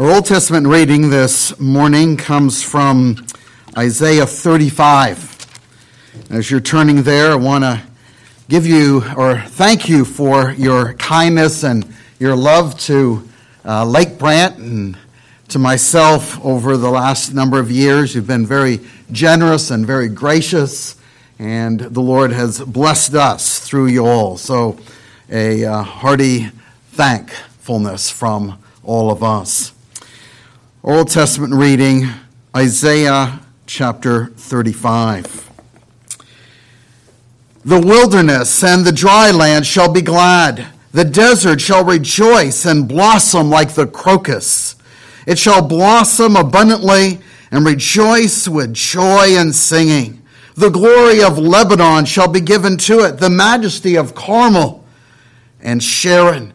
Our Old Testament reading this morning comes from Isaiah 35. As you're turning there, I want to give you or thank you for your kindness and your love to uh, Lake Brant and to myself over the last number of years. You've been very generous and very gracious, and the Lord has blessed us through you all. So, a uh, hearty thankfulness from all of us. Old Testament reading, Isaiah chapter 35. The wilderness and the dry land shall be glad. The desert shall rejoice and blossom like the crocus. It shall blossom abundantly and rejoice with joy and singing. The glory of Lebanon shall be given to it, the majesty of Carmel and Sharon.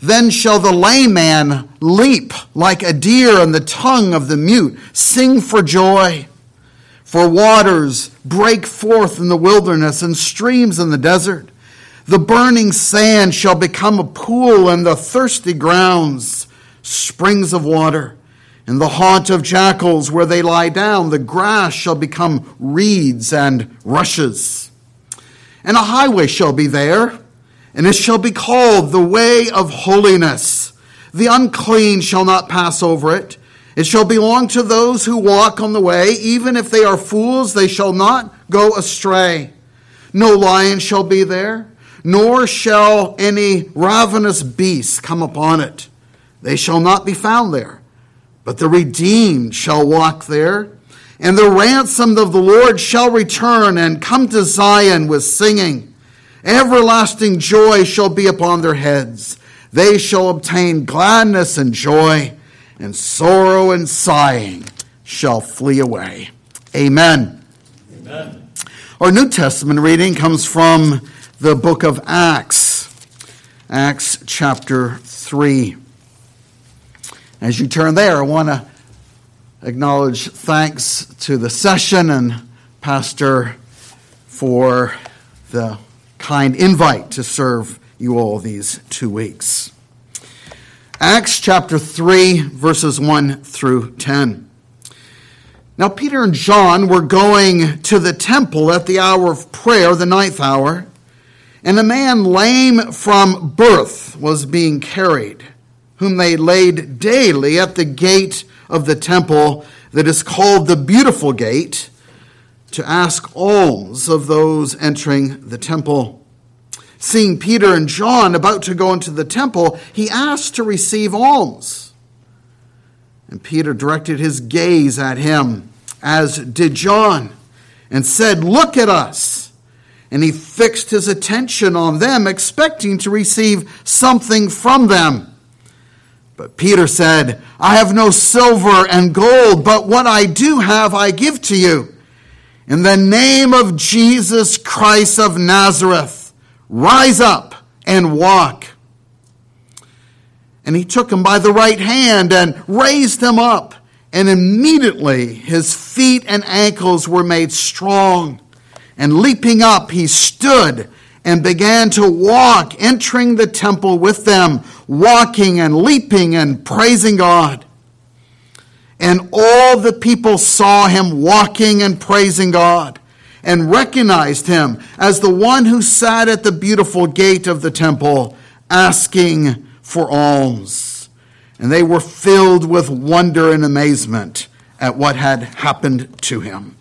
Then shall the lame man leap like a deer, and the tongue of the mute sing for joy. For waters break forth in the wilderness, and streams in the desert. The burning sand shall become a pool, and the thirsty grounds springs of water. In the haunt of jackals, where they lie down, the grass shall become reeds and rushes. And a highway shall be there and it shall be called the way of holiness. The unclean shall not pass over it. It shall belong to those who walk on the way. Even if they are fools, they shall not go astray. No lion shall be there, nor shall any ravenous beast come upon it. They shall not be found there. But the redeemed shall walk there, and the ransomed of the Lord shall return and come to Zion with singing. Everlasting joy shall be upon their heads. They shall obtain gladness and joy, and sorrow and sighing shall flee away. Amen. Amen. Our New Testament reading comes from the book of Acts, Acts chapter 3. As you turn there, I want to acknowledge thanks to the session and Pastor for the kind invite to serve you all these two weeks. Acts chapter 3, verses 1 through 10. Now, Peter and John were going to the temple at the hour of prayer, the ninth hour, and a man lame from birth was being carried, whom they laid daily at the gate of the temple that is called the Beautiful Gate to ask alms of those entering the temple. Seeing Peter and John about to go into the temple, he asked to receive alms. And Peter directed his gaze at him, as did John, and said, Look at us. And he fixed his attention on them, expecting to receive something from them. But Peter said, I have no silver and gold, but what I do have I give to you. In the name of Jesus Christ of Nazareth, rise up and walk. And he took him by the right hand and raised him up. And immediately his feet and ankles were made strong. And leaping up, he stood and began to walk, entering the temple with them, walking and leaping and praising God. And all the people saw him walking and praising God and recognized him as the one who sat at the beautiful gate of the temple asking for alms. And they were filled with wonder and amazement at what had happened to him.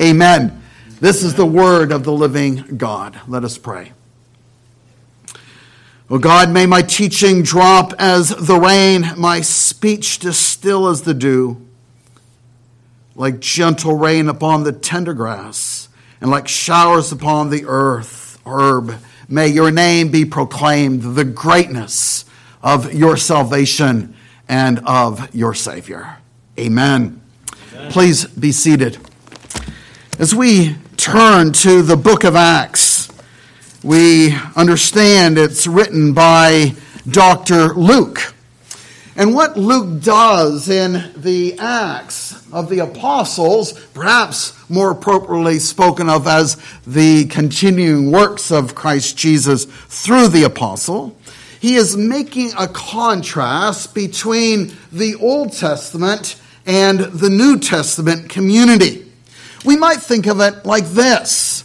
Amen. This is the word of the living God. Let us pray. Oh God, may my teaching drop as the rain, my speech distill as the dew, like gentle rain upon the tender grass, and like showers upon the earth, herb. May your name be proclaimed, the greatness of your salvation and of your Savior. Amen. Amen. Please be seated. As we turn to the book of Acts, we understand it's written by Dr. Luke. And what Luke does in the Acts of the Apostles, perhaps more appropriately spoken of as the continuing works of Christ Jesus through the Apostle, he is making a contrast between the Old Testament and the New Testament community. We might think of it like this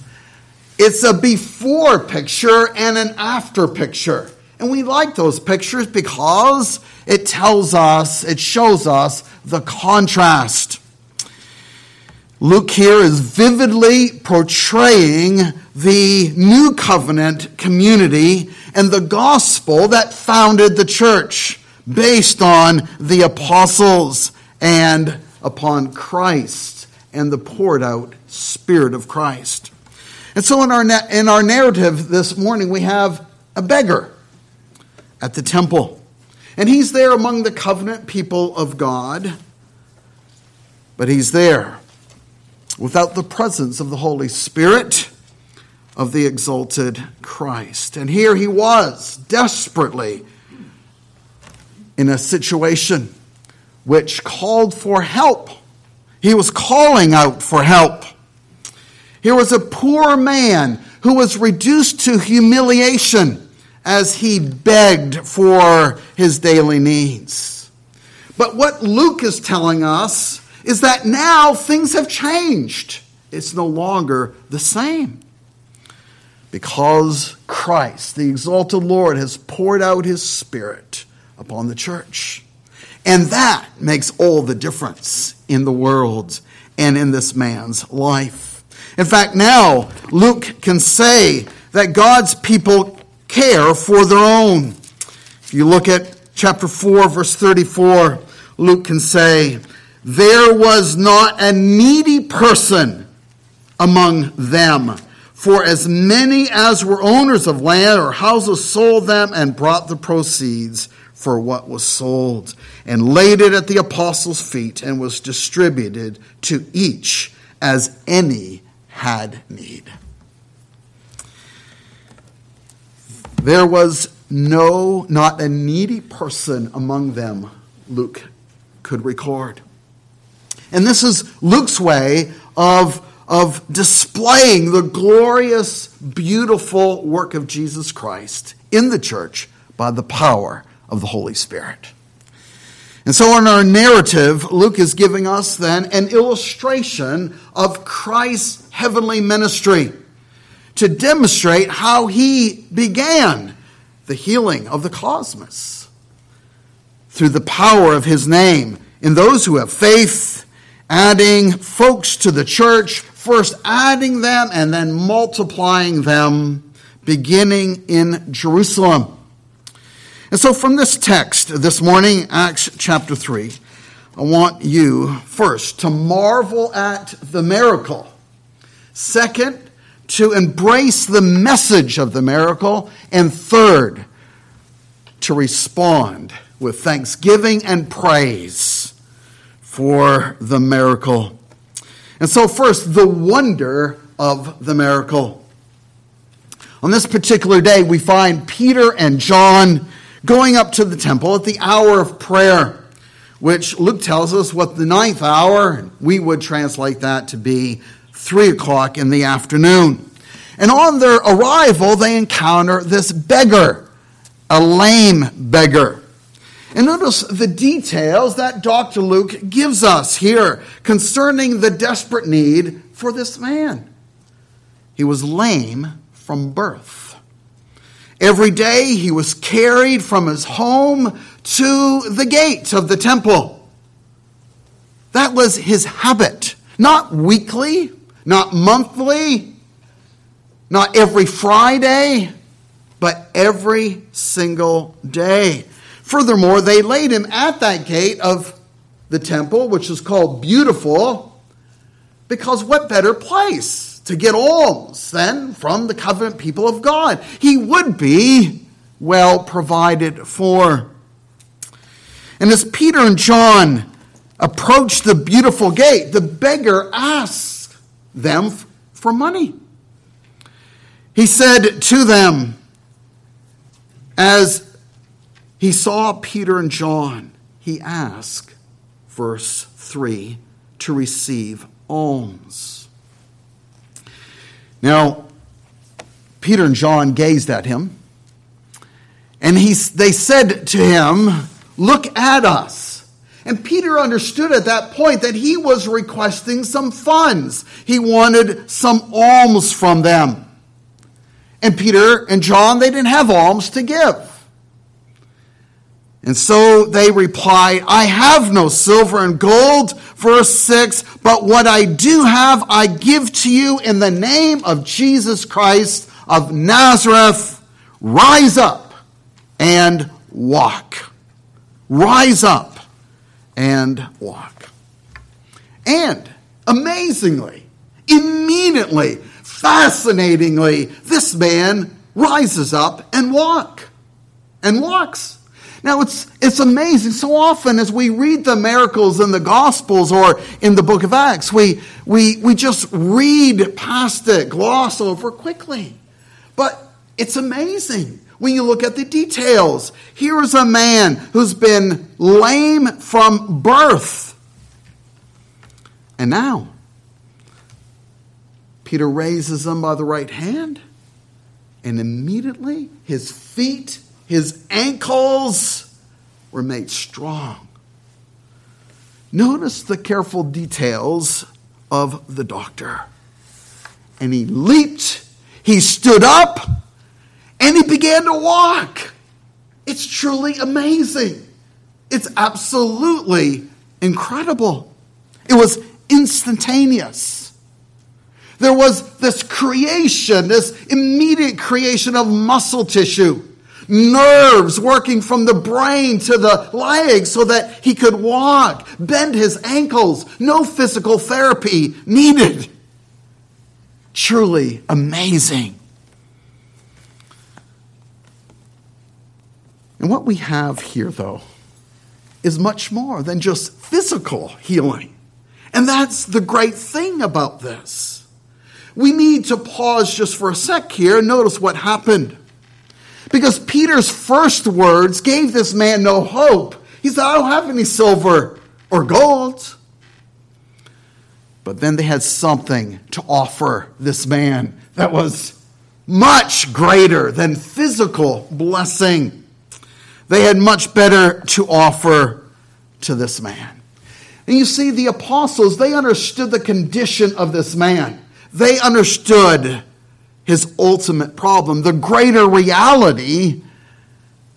it's a before picture and an after picture. And we like those pictures because it tells us, it shows us the contrast. Luke here is vividly portraying the new covenant community and the gospel that founded the church based on the apostles and upon Christ and the poured out Spirit of Christ. And so in our, in our narrative this morning, we have a beggar at the temple. And he's there among the covenant people of God, but he's there without the presence of the Holy Spirit of the exalted Christ. And here he was, desperately in a situation which called for help. He was calling out for help. Here was a poor man who was reduced to humiliation as he begged for his daily needs. But what Luke is telling us is that now things have changed. It's no longer the same because Christ, the exalted Lord, has poured out his Spirit upon the church. And that makes all the difference in the world and in this man's life. In fact, now Luke can say that God's people care for their own. If you look at chapter 4, verse 34, Luke can say, There was not a needy person among them for as many as were owners of land or houses sold them and brought the proceeds for what was sold and laid it at the apostles' feet and was distributed to each as any had need. There was no, not a needy person among them, Luke could record. And this is Luke's way of of displaying the glorious, beautiful work of Jesus Christ in the church by the power of the Holy Spirit. And so, in our narrative, Luke is giving us then an illustration of Christ's heavenly ministry to demonstrate how he began the healing of the cosmos through the power of his name in those who have faith, adding folks to the church first adding them and then multiplying them, beginning in Jerusalem. And so, from this text this morning, Acts chapter 3, I want you first to marvel at the miracle. Second, to embrace the message of the miracle. And third, to respond with thanksgiving and praise for the miracle. And so, first, the wonder of the miracle. On this particular day, we find Peter and John going up to the temple at the hour of prayer, which Luke tells us what the ninth hour, we would translate that to be three o'clock in the afternoon. And on their arrival, they encounter this beggar, a lame beggar. And notice the details that Dr. Luke gives us here concerning the desperate need for this man. He was lame from birth. Every day he was carried from his home to the gate of the temple. That was his habit. Not weekly, not monthly, not every Friday, but every single day. Furthermore, they laid him at that gate of the temple, which is called Beautiful, because what better place to get alms then from the covenant people of God? He would be well provided for. And as Peter and John approached the beautiful gate, the beggar asked them for money. He said to them, as he saw Peter and John, he asked, verse 3, to receive alms. Now, Peter and John gazed at him, and he, they said to him, Look at us. And Peter understood at that point that he was requesting some funds. He wanted some alms from them. And Peter and John, they didn't have alms to give. And so they replied, I have no silver and gold, verse 6, but what I do have, I give to you in the name of Jesus Christ of Nazareth. Rise up and walk. Rise up and walk. And amazingly, immediately, fascinatingly, this man rises up and walk and walks. Now it's, it's amazing. So often as we read the miracles in the Gospels or in the book of Acts, we, we, we just read past it, gloss over quickly. But it's amazing when you look at the details. Here is a man who's been lame from birth. And now, Peter raises him by the right hand, and immediately his feet his ankles were made strong. Notice the careful details of the doctor. And he leaped, he stood up, and he began to walk. It's truly amazing. It's absolutely incredible. It was instantaneous. There was this creation, this immediate creation of muscle tissue nerves working from the brain to the legs so that he could walk, bend his ankles, no physical therapy needed. Truly amazing. And what we have here, though, is much more than just physical healing. And that's the great thing about this. We need to pause just for a sec here and notice what happened. Because Peter's first words gave this man no hope. He said, I don't have any silver or gold. But then they had something to offer this man that was much greater than physical blessing. They had much better to offer to this man. And you see, the apostles, they understood the condition of this man. They understood his ultimate problem, the greater reality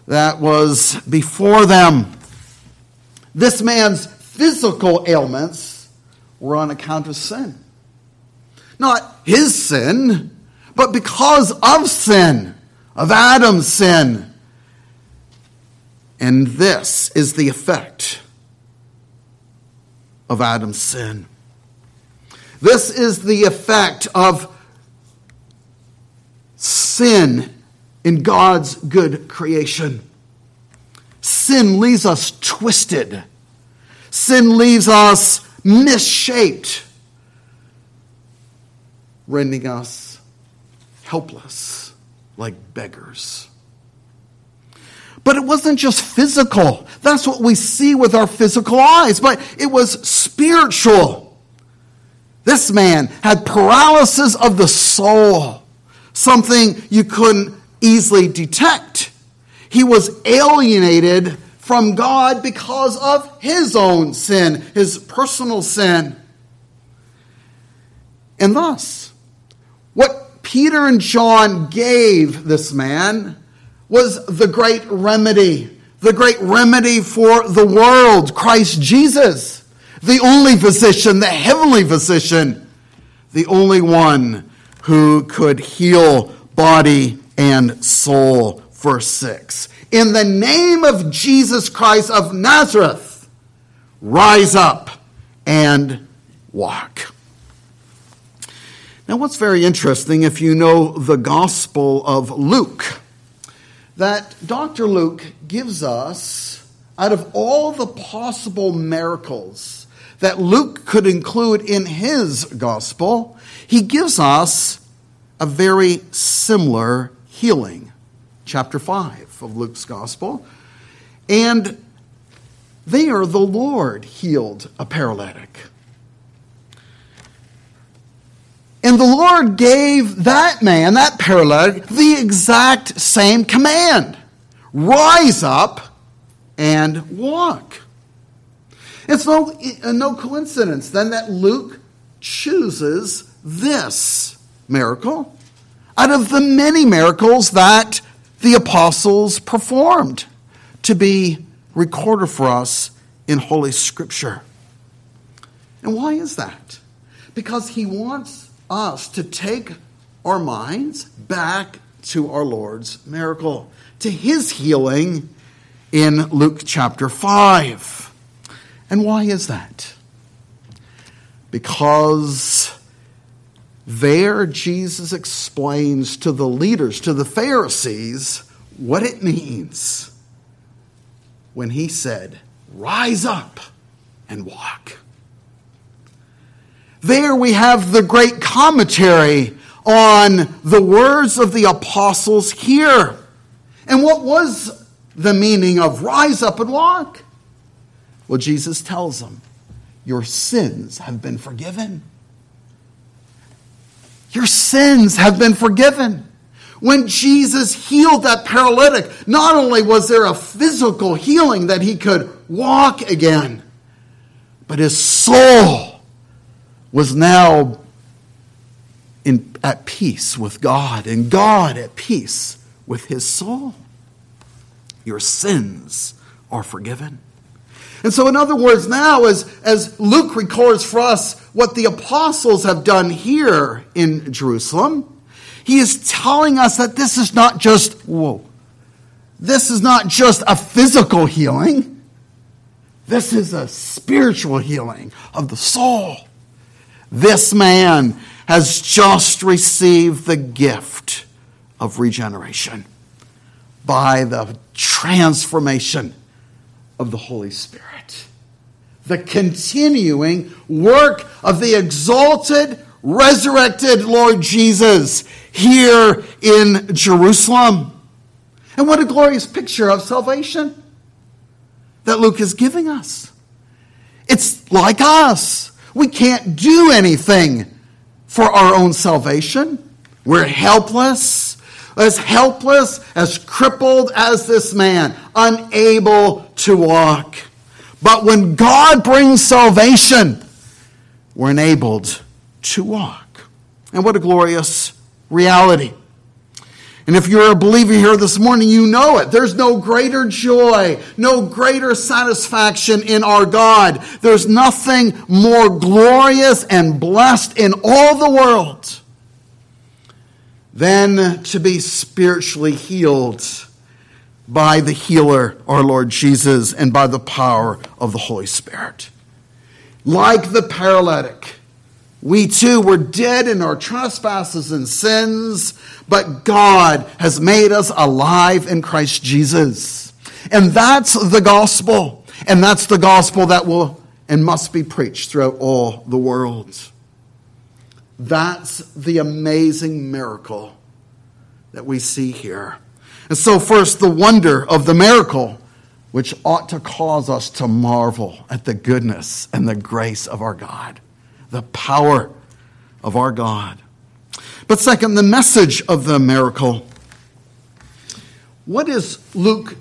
that was before them. This man's physical ailments were on account of sin. Not his sin, but because of sin, of Adam's sin. And this is the effect of Adam's sin. This is the effect of sin in God's good creation. Sin leaves us twisted. Sin leaves us misshaped, rendering us helpless like beggars. But it wasn't just physical. That's what we see with our physical eyes, but it was spiritual. This man had paralysis of the soul something you couldn't easily detect. He was alienated from God because of his own sin, his personal sin. And thus, what Peter and John gave this man was the great remedy, the great remedy for the world, Christ Jesus, the only physician, the heavenly physician, the only one who could heal body and soul. Verse 6. In the name of Jesus Christ of Nazareth, rise up and walk. Now, what's very interesting, if you know the Gospel of Luke, that Dr. Luke gives us out of all the possible miracles that Luke could include in his gospel, he gives us a very similar healing. Chapter 5 of Luke's gospel. And there, the Lord healed a paralytic. And the Lord gave that man, that paralytic, the exact same command rise up and walk. It's no, uh, no coincidence then that Luke chooses this miracle out of the many miracles that the apostles performed to be recorded for us in Holy Scripture. And why is that? Because he wants us to take our minds back to our Lord's miracle, to his healing in Luke chapter 5. And why is that? Because there Jesus explains to the leaders, to the Pharisees, what it means when he said, Rise up and walk. There we have the great commentary on the words of the apostles here. And what was the meaning of rise up and walk? Well, Jesus tells them, Your sins have been forgiven. Your sins have been forgiven. When Jesus healed that paralytic, not only was there a physical healing that he could walk again, but his soul was now in, at peace with God, and God at peace with his soul. Your sins are forgiven. And so, in other words, now as, as Luke records for us what the apostles have done here in Jerusalem, he is telling us that this is not just, whoa, this is not just a physical healing. This is a spiritual healing of the soul. This man has just received the gift of regeneration by the transformation of the Holy Spirit. The continuing work of the exalted, resurrected Lord Jesus here in Jerusalem. And what a glorious picture of salvation that Luke is giving us. It's like us. We can't do anything for our own salvation. We're helpless, as helpless, as crippled as this man, unable to walk. But when God brings salvation, we're enabled to walk. And what a glorious reality. And if you're a believer here this morning, you know it. There's no greater joy, no greater satisfaction in our God. There's nothing more glorious and blessed in all the world than to be spiritually healed by the healer, our Lord Jesus, and by the power of the Holy Spirit. Like the paralytic, we too were dead in our trespasses and sins, but God has made us alive in Christ Jesus. And that's the gospel. And that's the gospel that will and must be preached throughout all the world. That's the amazing miracle that we see here. And so, first, the wonder of the miracle, which ought to cause us to marvel at the goodness and the grace of our God the power of our God. But second, the message of the miracle. What is Luke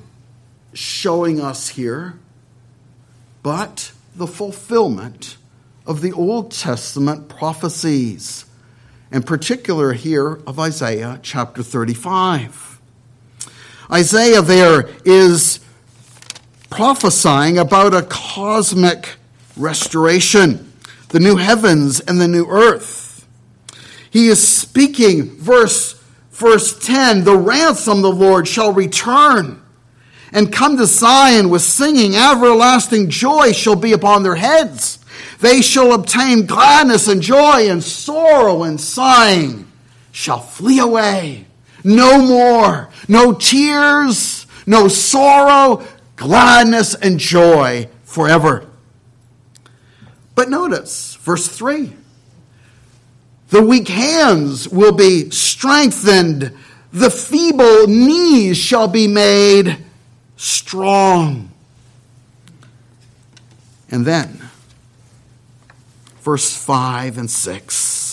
showing us here but the fulfillment of the Old Testament prophecies, in particular here of Isaiah chapter 35? Isaiah there is prophesying about a cosmic restoration the new heavens and the new earth. He is speaking, verse, verse 10 the ransom the Lord shall return and come to Zion with singing, everlasting joy shall be upon their heads. They shall obtain gladness and joy, and sorrow and sighing shall flee away. No more. No tears, no sorrow, gladness and joy forever. But notice, verse 3 the weak hands will be strengthened, the feeble knees shall be made strong. And then, verse 5 and 6.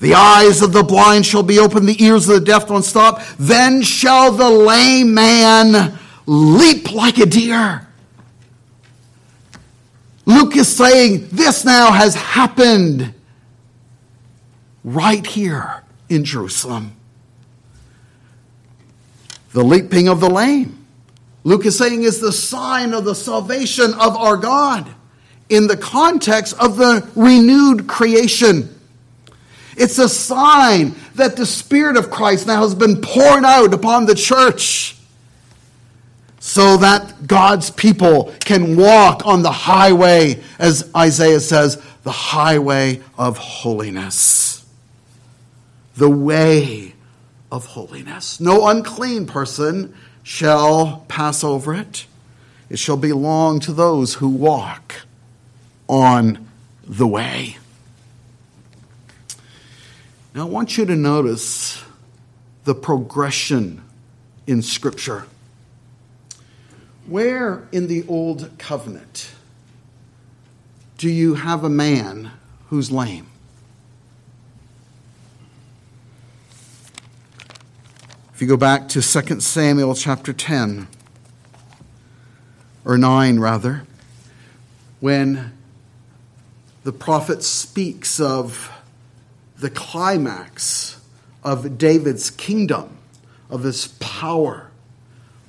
The eyes of the blind shall be opened, the ears of the deaf unstop. Then shall the lame man leap like a deer. Luke is saying this now has happened right here in Jerusalem. The leaping of the lame, Luke is saying, is the sign of the salvation of our God in the context of the renewed creation. It's a sign that the Spirit of Christ now has been poured out upon the church so that God's people can walk on the highway, as Isaiah says, the highway of holiness. The way of holiness. No unclean person shall pass over it. It shall belong to those who walk on the way. Now, I want you to notice the progression in Scripture. Where in the Old Covenant do you have a man who's lame? If you go back to 2 Samuel chapter 10, or 9 rather, when the prophet speaks of the climax of David's kingdom, of his power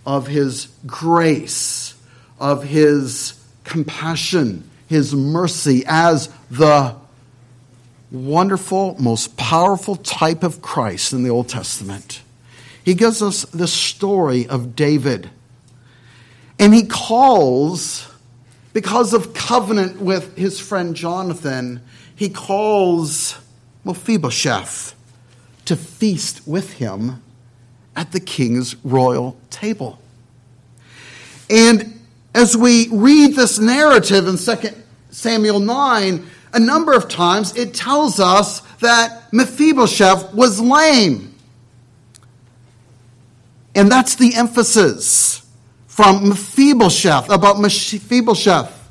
of his grace, of his compassion, his mercy as the wonderful, most powerful type of Christ in the Old Testament. He gives us the story of David. And he calls, because of covenant with his friend Jonathan, he calls Mephibosheth to feast with him at the king's royal table. And as we read this narrative in 2 Samuel 9, a number of times it tells us that Mephibosheth was lame. And that's the emphasis from Mephibosheth about Mephibosheth.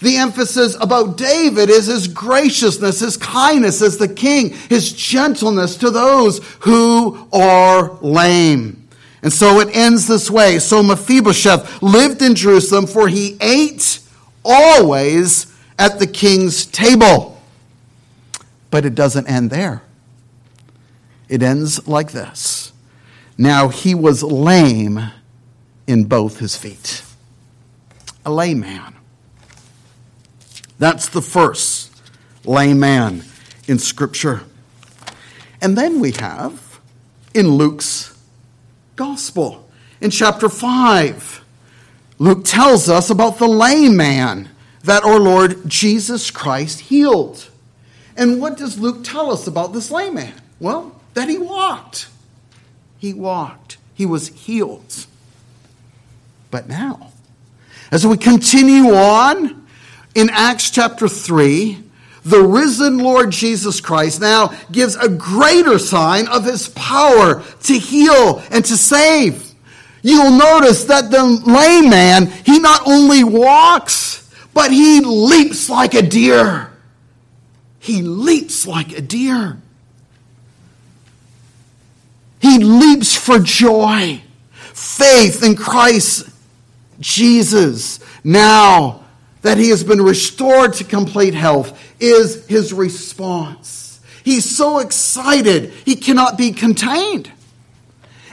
The emphasis about David is his graciousness, his kindness as the king, his gentleness to those who are lame. And so it ends this way. So Mephibosheth lived in Jerusalem, for he ate always at the king's table. But it doesn't end there. It ends like this. Now he was lame in both his feet. A lame man. That's the first layman in Scripture. And then we have in Luke's Gospel, in chapter 5, Luke tells us about the layman that our Lord Jesus Christ healed. And what does Luke tell us about this layman? Well, that he walked. He walked. He was healed. But now, as we continue on, in Acts chapter 3, the risen Lord Jesus Christ now gives a greater sign of his power to heal and to save. You'll notice that the lame man, he not only walks, but he leaps like a deer. He leaps like a deer. He leaps for joy. Faith in Christ Jesus now that he has been restored to complete health is his response. He's so excited, he cannot be contained.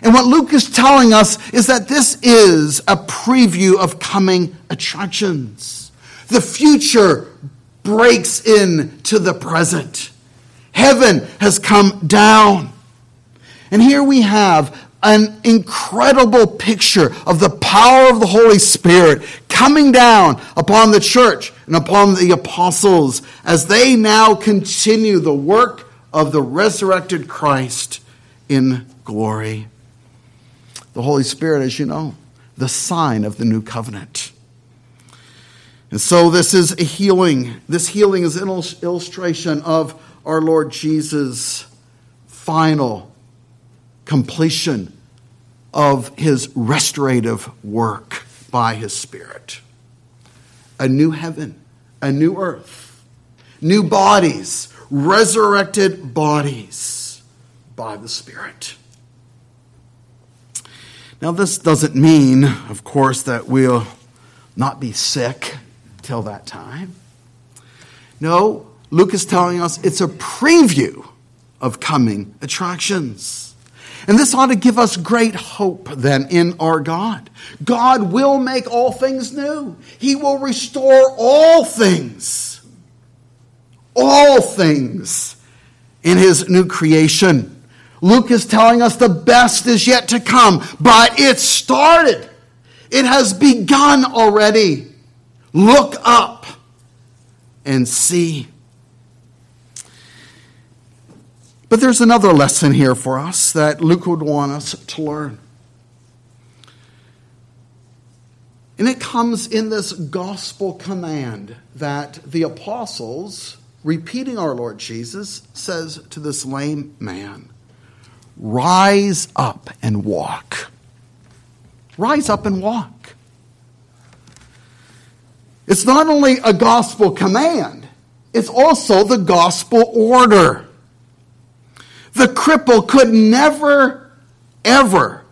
And what Luke is telling us is that this is a preview of coming attractions. The future breaks into the present. Heaven has come down. And here we have an incredible picture of the power of the Holy Spirit coming down upon the church and upon the apostles as they now continue the work of the resurrected Christ in glory. The Holy Spirit, as you know, the sign of the new covenant. And so this is a healing. This healing is an illustration of our Lord Jesus' final completion of his restorative work by his Spirit. A new heaven, a new earth, new bodies, resurrected bodies by the Spirit. Now, this doesn't mean, of course, that we'll not be sick till that time. No, Luke is telling us it's a preview of coming attractions. And this ought to give us great hope then in our God. God will make all things new. He will restore all things. All things in his new creation. Luke is telling us the best is yet to come, but it started. It has begun already. Look up and see. But there's another lesson here for us that Luke would want us to learn. And it comes in this gospel command that the apostles, repeating our Lord Jesus, says to this lame man, Rise up and walk. Rise up and walk. It's not only a gospel command, it's also the gospel order. The cripple could never, ever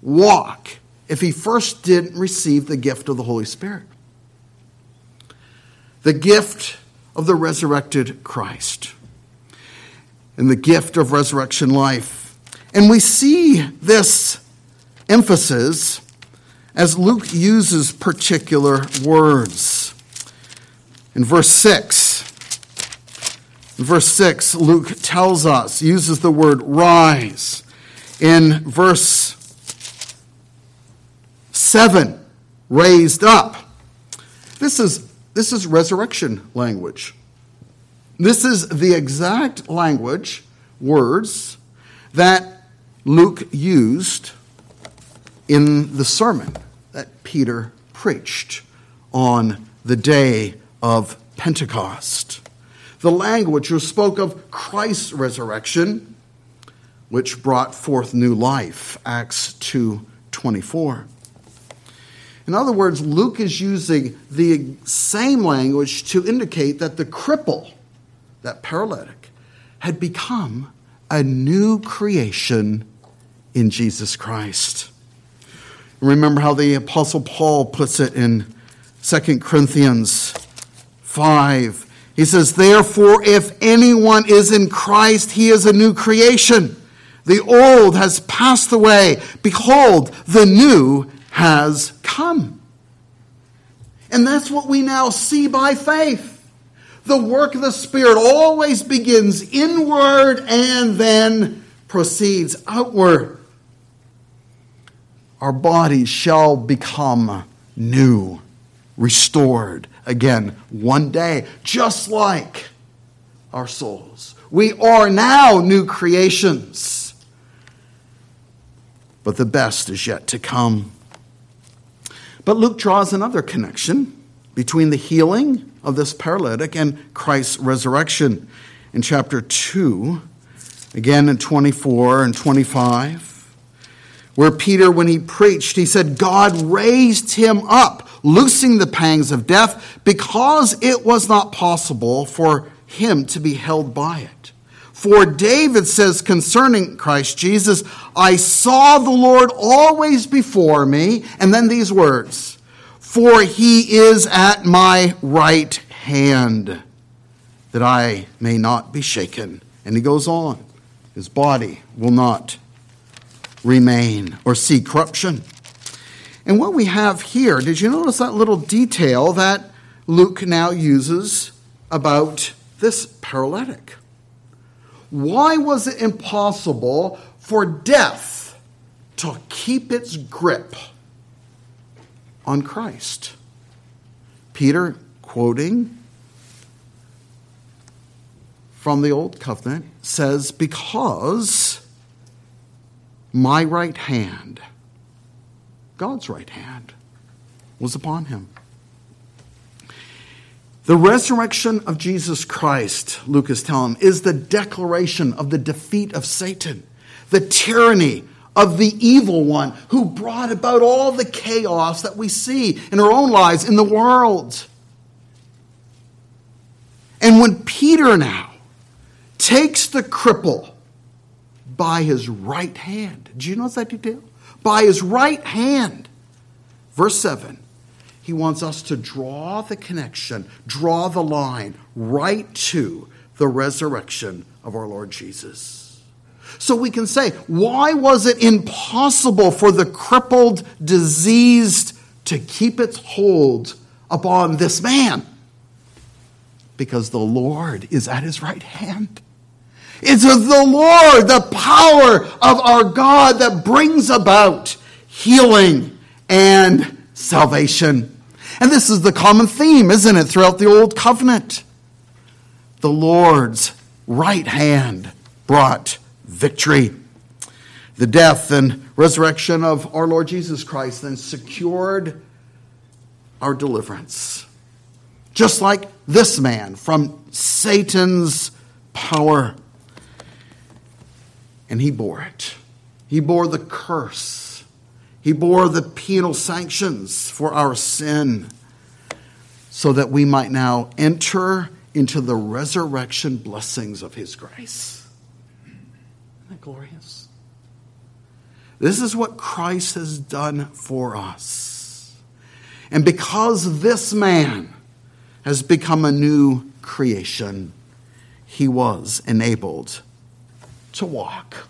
walk if he first didn't receive the gift of the Holy Spirit. The gift of the resurrected Christ and the gift of resurrection life. And we see this emphasis as Luke uses particular words. In verse 6, verse 6, Luke tells us, uses the word rise. In verse 7, raised up. This is, this is resurrection language. This is the exact language, words, that Luke used in the sermon that Peter preached on the day of Pentecost. The language which spoke of Christ's resurrection, which brought forth new life, Acts 2:24. In other words, Luke is using the same language to indicate that the cripple, that paralytic, had become a new creation in Jesus Christ. Remember how the Apostle Paul puts it in 2 Corinthians 5. He says, Therefore, if anyone is in Christ, he is a new creation. The old has passed away. Behold, the new has come. And that's what we now see by faith. The work of the Spirit always begins inward and then proceeds outward our bodies shall become new, restored again one day, just like our souls. We are now new creations, but the best is yet to come. But Luke draws another connection between the healing of this paralytic and Christ's resurrection in chapter 2, again in 24 and 25 where Peter, when he preached, he said, God raised him up, loosing the pangs of death, because it was not possible for him to be held by it. For David says concerning Christ Jesus, I saw the Lord always before me. And then these words, for he is at my right hand, that I may not be shaken. And he goes on, his body will not remain or see corruption. And what we have here, did you notice that little detail that Luke now uses about this paralytic? Why was it impossible for death to keep its grip on Christ? Peter, quoting from the Old Covenant, says, Because my right hand God's right hand was upon him. The resurrection of Jesus Christ, Luke is telling, is the declaration of the defeat of Satan, the tyranny of the evil one who brought about all the chaos that we see in our own lives, in the world. And when Peter now takes the cripple by his right hand, did you notice that detail? By his right hand, verse 7 he wants us to draw the connection, draw the line right to the resurrection of our Lord Jesus. So we can say, why was it impossible for the crippled, diseased to keep its hold upon this man? Because the Lord is at his right hand. It's the Lord, the power of our God that brings about healing and salvation. And this is the common theme, isn't it, throughout the Old Covenant? The Lord's right hand brought victory. The death and resurrection of our Lord Jesus Christ then secured our deliverance. Just like this man from Satan's power. And he bore it. He bore the curse he bore the penal sanctions for our sin so that we might now enter into the resurrection blessings of His grace. Isn't that glorious? This is what Christ has done for us. And because this man has become a new creation, he was enabled to walk.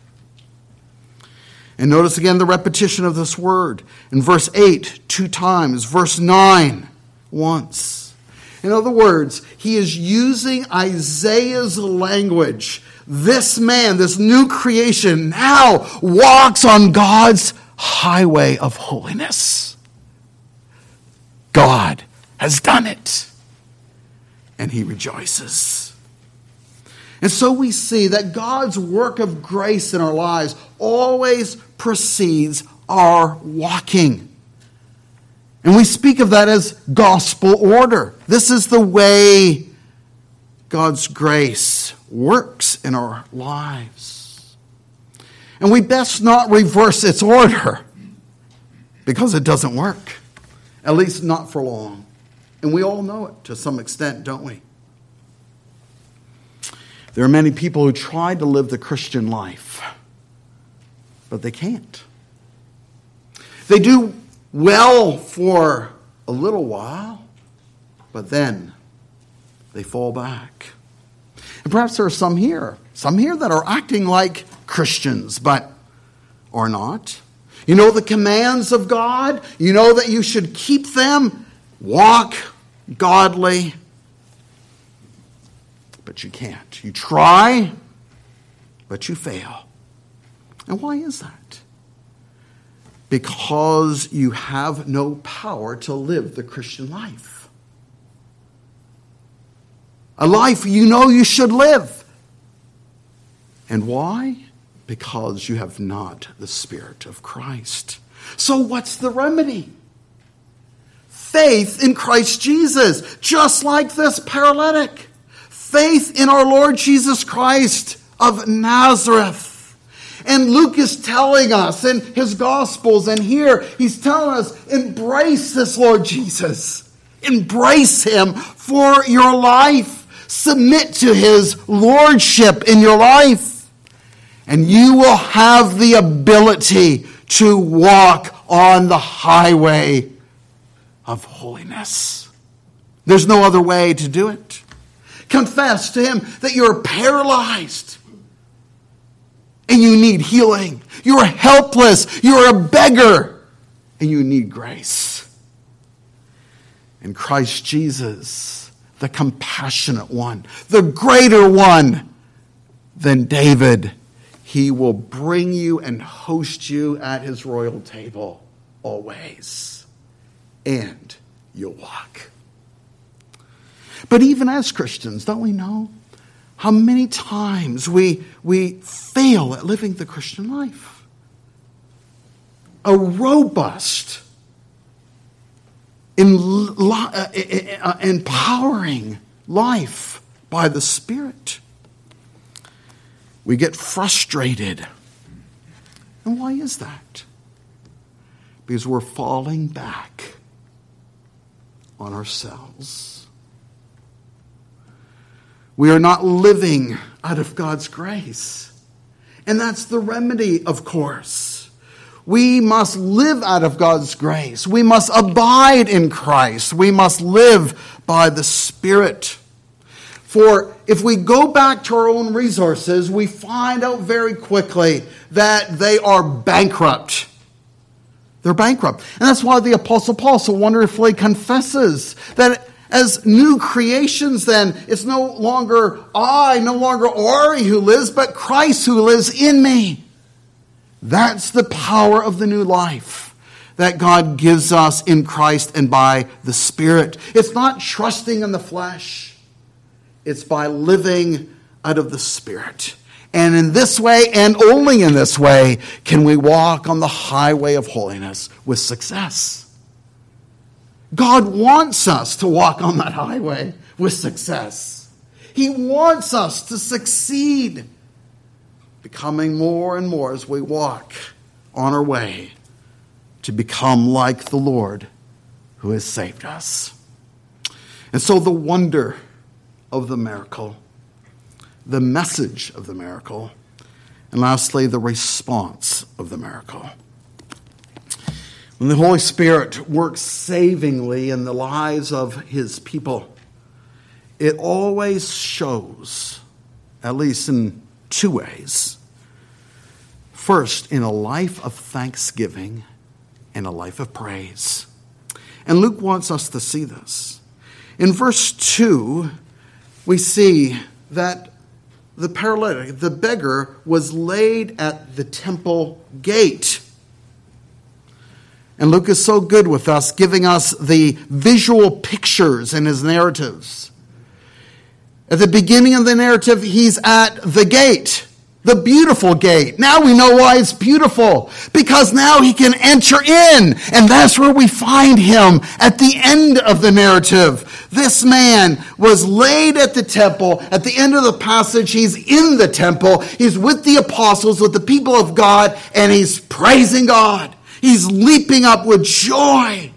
And notice again the repetition of this word. In verse 8, two times. Verse 9, once. In other words, he is using Isaiah's language. This man, this new creation, now walks on God's highway of holiness. God has done it. And he rejoices. And so we see that God's work of grace in our lives always precedes our walking. And we speak of that as gospel order. This is the way God's grace works in our lives. And we best not reverse its order because it doesn't work, at least not for long. And we all know it to some extent, don't we? There are many people who try to live the Christian life, but they can't. They do well for a little while, but then they fall back. And perhaps there are some here, some here that are acting like Christians, but are not. You know the commands of God, you know that you should keep them, walk godly, but you can't. You try, but you fail. And why is that? Because you have no power to live the Christian life. A life you know you should live. And why? Because you have not the Spirit of Christ. So, what's the remedy? Faith in Christ Jesus, just like this paralytic faith in our Lord Jesus Christ of Nazareth. And Luke is telling us in his Gospels, and here he's telling us embrace this Lord Jesus. Embrace him for your life. Submit to his lordship in your life. And you will have the ability to walk on the highway of holiness. There's no other way to do it. Confess to Him that you're paralyzed and you need healing. You're helpless. You're a beggar and you need grace. And Christ Jesus, the compassionate one, the greater one than David, he will bring you and host you at his royal table always. And you'll walk. But even as Christians, don't we know how many times we, we fail at living the Christian life? a robust, uh, empowering life by the Spirit. We get frustrated. And why is that? Because we're falling back on ourselves. We are not living out of God's grace. And that's the remedy, of course. We must live out of God's grace. We must abide in Christ. We must live by the Spirit. For if we go back to our own resources, we find out very quickly that they are bankrupt. They're bankrupt. And that's why the Apostle Paul so wonderfully confesses that as new creations, then, it's no longer I, no longer Ori who lives, but Christ who lives in me. That's the power of the new life that God gives us in Christ and by the Spirit. It's not trusting in the flesh, it's by living out of the Spirit. And in this way, and only in this way, can we walk on the highway of holiness with success. God wants us to walk on that highway with success. He wants us to succeed, becoming more and more as we walk on our way to become like the Lord who has saved us. And so, the wonder of the miracle the message of the miracle, and lastly, the response of the miracle. When the Holy Spirit works savingly in the lives of his people, it always shows, at least in two ways. First, in a life of thanksgiving and a life of praise. And Luke wants us to see this. In verse 2, we see that the paralytic, the beggar, was laid at the temple gate. And Luke is so good with us, giving us the visual pictures in his narratives. At the beginning of the narrative, he's at the gate the beautiful gate. Now we know why it's beautiful. Because now he can enter in. And that's where we find him at the end of the narrative. This man was laid at the temple. At the end of the passage, he's in the temple. He's with the apostles, with the people of God, and he's praising God. He's leaping up with joy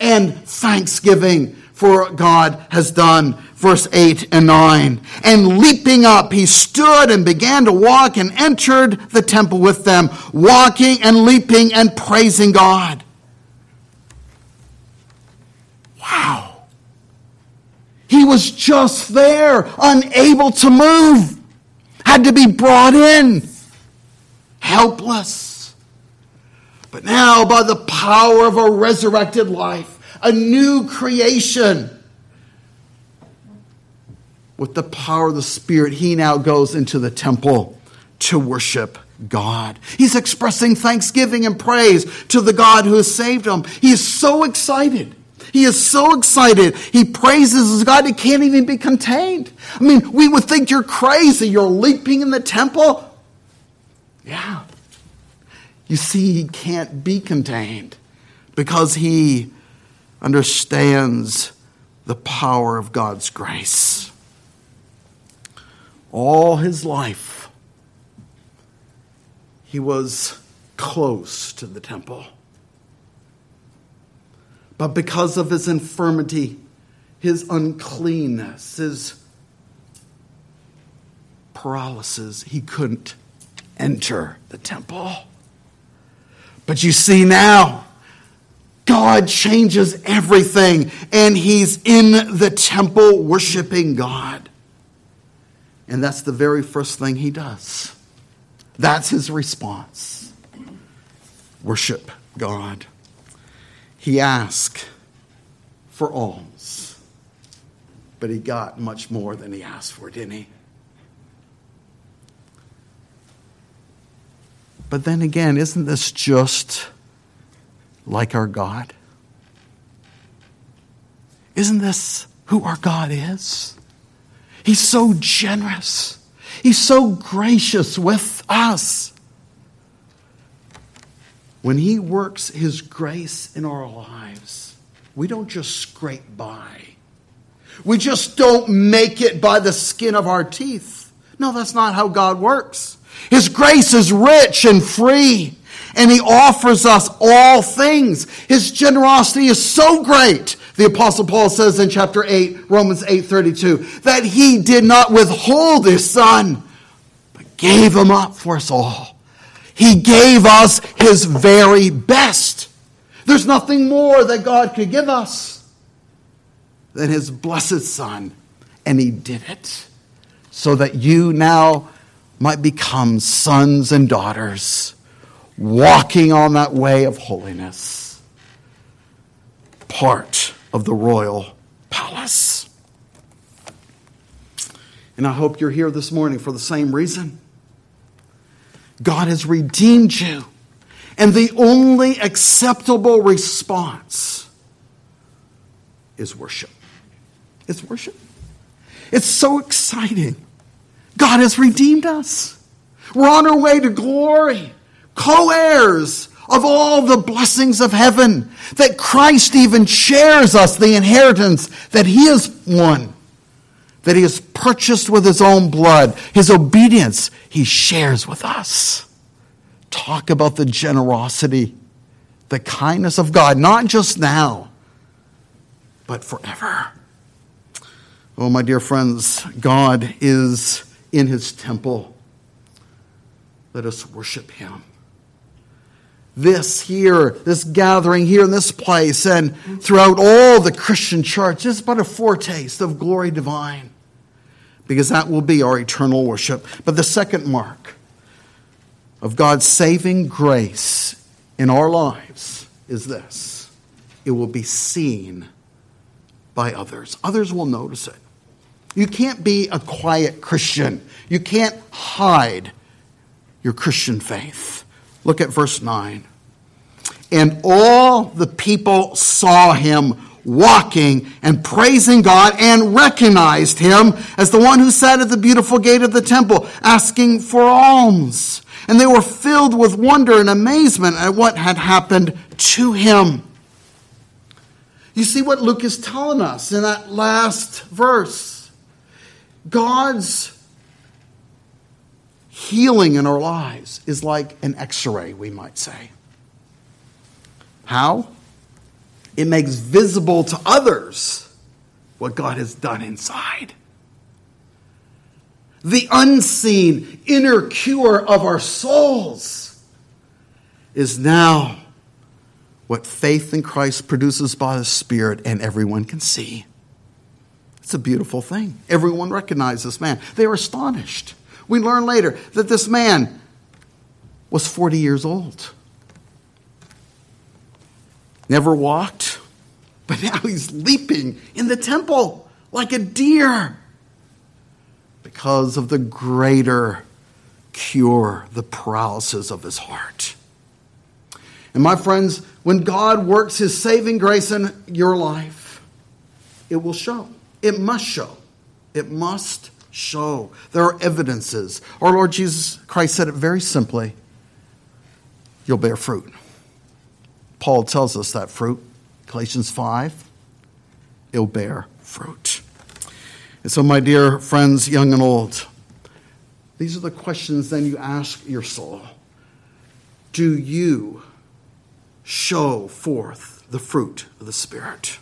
and thanksgiving for what God has done verse 8 and 9. And leaping up, he stood and began to walk and entered the temple with them, walking and leaping and praising God. Wow. He was just there, unable to move, had to be brought in, helpless. But now, by the power of a resurrected life, a new creation, with the power of the Spirit, he now goes into the temple to worship God. He's expressing thanksgiving and praise to the God who has saved him. He is so excited. He is so excited. He praises his God. He can't even be contained. I mean, we would think you're crazy. You're leaping in the temple. Yeah. You see, he can't be contained because he understands the power of God's grace all his life, he was close to the temple. But because of his infirmity, his uncleanness, his paralysis, he couldn't enter the temple. But you see now, God changes everything, and he's in the temple worshiping God. And that's the very first thing he does. That's his response worship God. He asked for alms, but he got much more than he asked for, didn't he? But then again, isn't this just like our God? Isn't this who our God is? He's so generous. He's so gracious with us. when He works His grace in our lives, we don't just scrape by. We just don't make it by the skin of our teeth. No, that's not how God works. His grace is rich and free, and He offers us all things. His generosity is so great, the Apostle Paul says in chapter 8, Romans 8 32, that He did not withhold His Son, but gave Him up for us all. He gave us His very best. There's nothing more that God could give us than His blessed Son, and He did it so that you now might become sons and daughters walking on that way of holiness, part of the royal palace. And I hope you're here this morning for the same reason. God has redeemed you. And the only acceptable response is worship. It's worship. It's so exciting. God has redeemed us. We're on our way to glory, co heirs of all the blessings of heaven, that Christ even shares us the inheritance that He has won, that He has purchased with His own blood. His obedience, He shares with us. Talk about the generosity, the kindness of God, not just now, but forever. Oh, my dear friends, God is in his temple. Let us worship him. This here, this gathering here in this place, and throughout all the Christian church is but a foretaste of glory divine, because that will be our eternal worship. But the second mark of God's saving grace in our lives is this it will be seen by others. Others will notice it. You can't be a quiet Christian. You can't hide your Christian faith. Look at verse 9. And all the people saw him walking and praising God and recognized him as the one who sat at the beautiful gate of the temple asking for alms. And they were filled with wonder and amazement at what had happened to him. You see what Luke is telling us in that last verse. God's healing in our lives is like an x ray, we might say. How? It makes visible to others what God has done inside. The unseen inner cure of our souls is now what faith in Christ produces by the Spirit, and everyone can see. It's a beautiful thing. Everyone recognized this man. They were astonished. We learn later that this man was 40 years old. Never walked, but now he's leaping in the temple like a deer because of the greater cure, the paralysis of his heart. And my friends, when God works his saving grace in your life, it will show. It must show. It must show. There are evidences. Our Lord Jesus Christ said it very simply you'll bear fruit. Paul tells us that fruit, Galatians 5, it'll bear fruit. And so, my dear friends, young and old, these are the questions then you ask your soul. Do you show forth the fruit of the Spirit?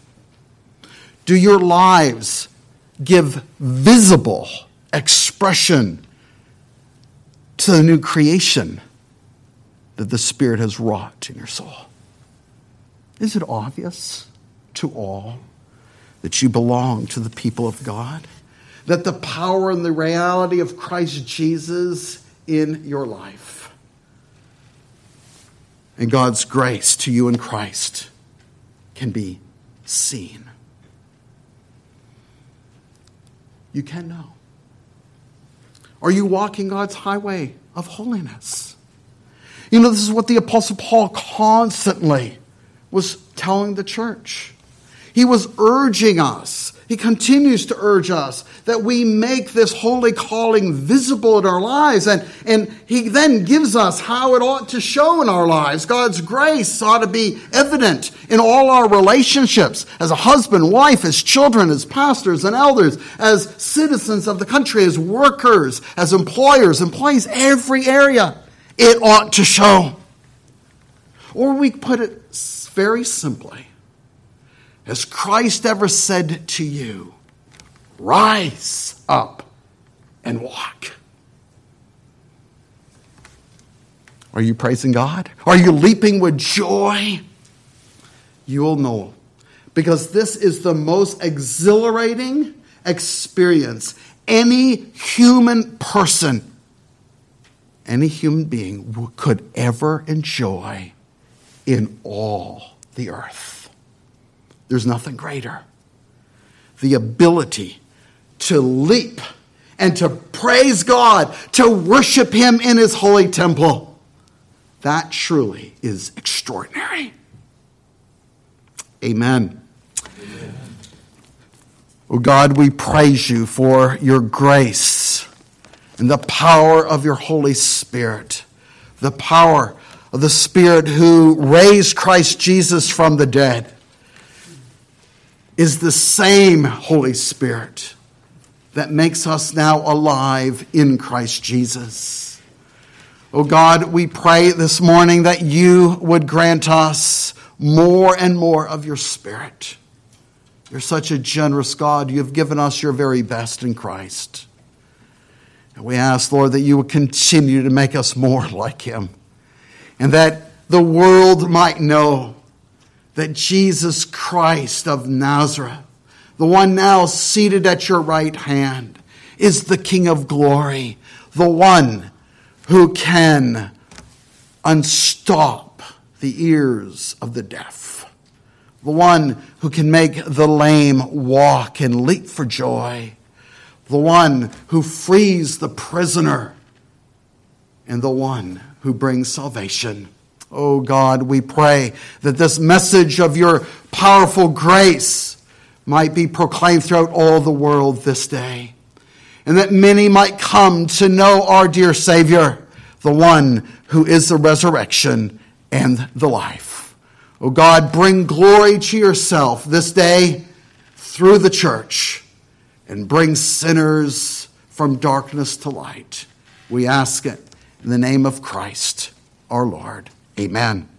Do your lives give visible expression to the new creation that the Spirit has wrought in your soul? Is it obvious to all that you belong to the people of God? That the power and the reality of Christ Jesus in your life and God's grace to you in Christ can be seen. You can know. Are you walking God's highway of holiness? You know, this is what the Apostle Paul constantly was telling the church. He was urging us He continues to urge us that we make this holy calling visible in our lives. And, and he then gives us how it ought to show in our lives. God's grace ought to be evident in all our relationships as a husband, wife, as children, as pastors and elders, as citizens of the country, as workers, as employers, employees, every area. It ought to show. Or we put it very simply has Christ ever said to you, Rise up and walk? Are you praising God? Are you leaping with joy? You will know because this is the most exhilarating experience any human person, any human being could ever enjoy in all the earth. There's nothing greater. The ability to leap and to praise God, to worship Him in His holy temple. That truly is extraordinary. Amen. Amen. Oh God, we praise you for your grace and the power of your Holy Spirit, the power of the Spirit who raised Christ Jesus from the dead is the same Holy Spirit that makes us now alive in Christ Jesus. Oh God, we pray this morning that you would grant us more and more of your Spirit. You're such a generous God. You've given us your very best in Christ. And we ask, Lord, that you would continue to make us more like him and that the world might know that Jesus Christ of Nazareth, the one now seated at your right hand, is the King of glory, the one who can unstop the ears of the deaf, the one who can make the lame walk and leap for joy, the one who frees the prisoner, and the one who brings salvation. Oh God, we pray that this message of your powerful grace might be proclaimed throughout all the world this day, and that many might come to know our dear Savior, the one who is the resurrection and the life. Oh God, bring glory to yourself this day through the church and bring sinners from darkness to light. We ask it in the name of Christ our Lord. Amen.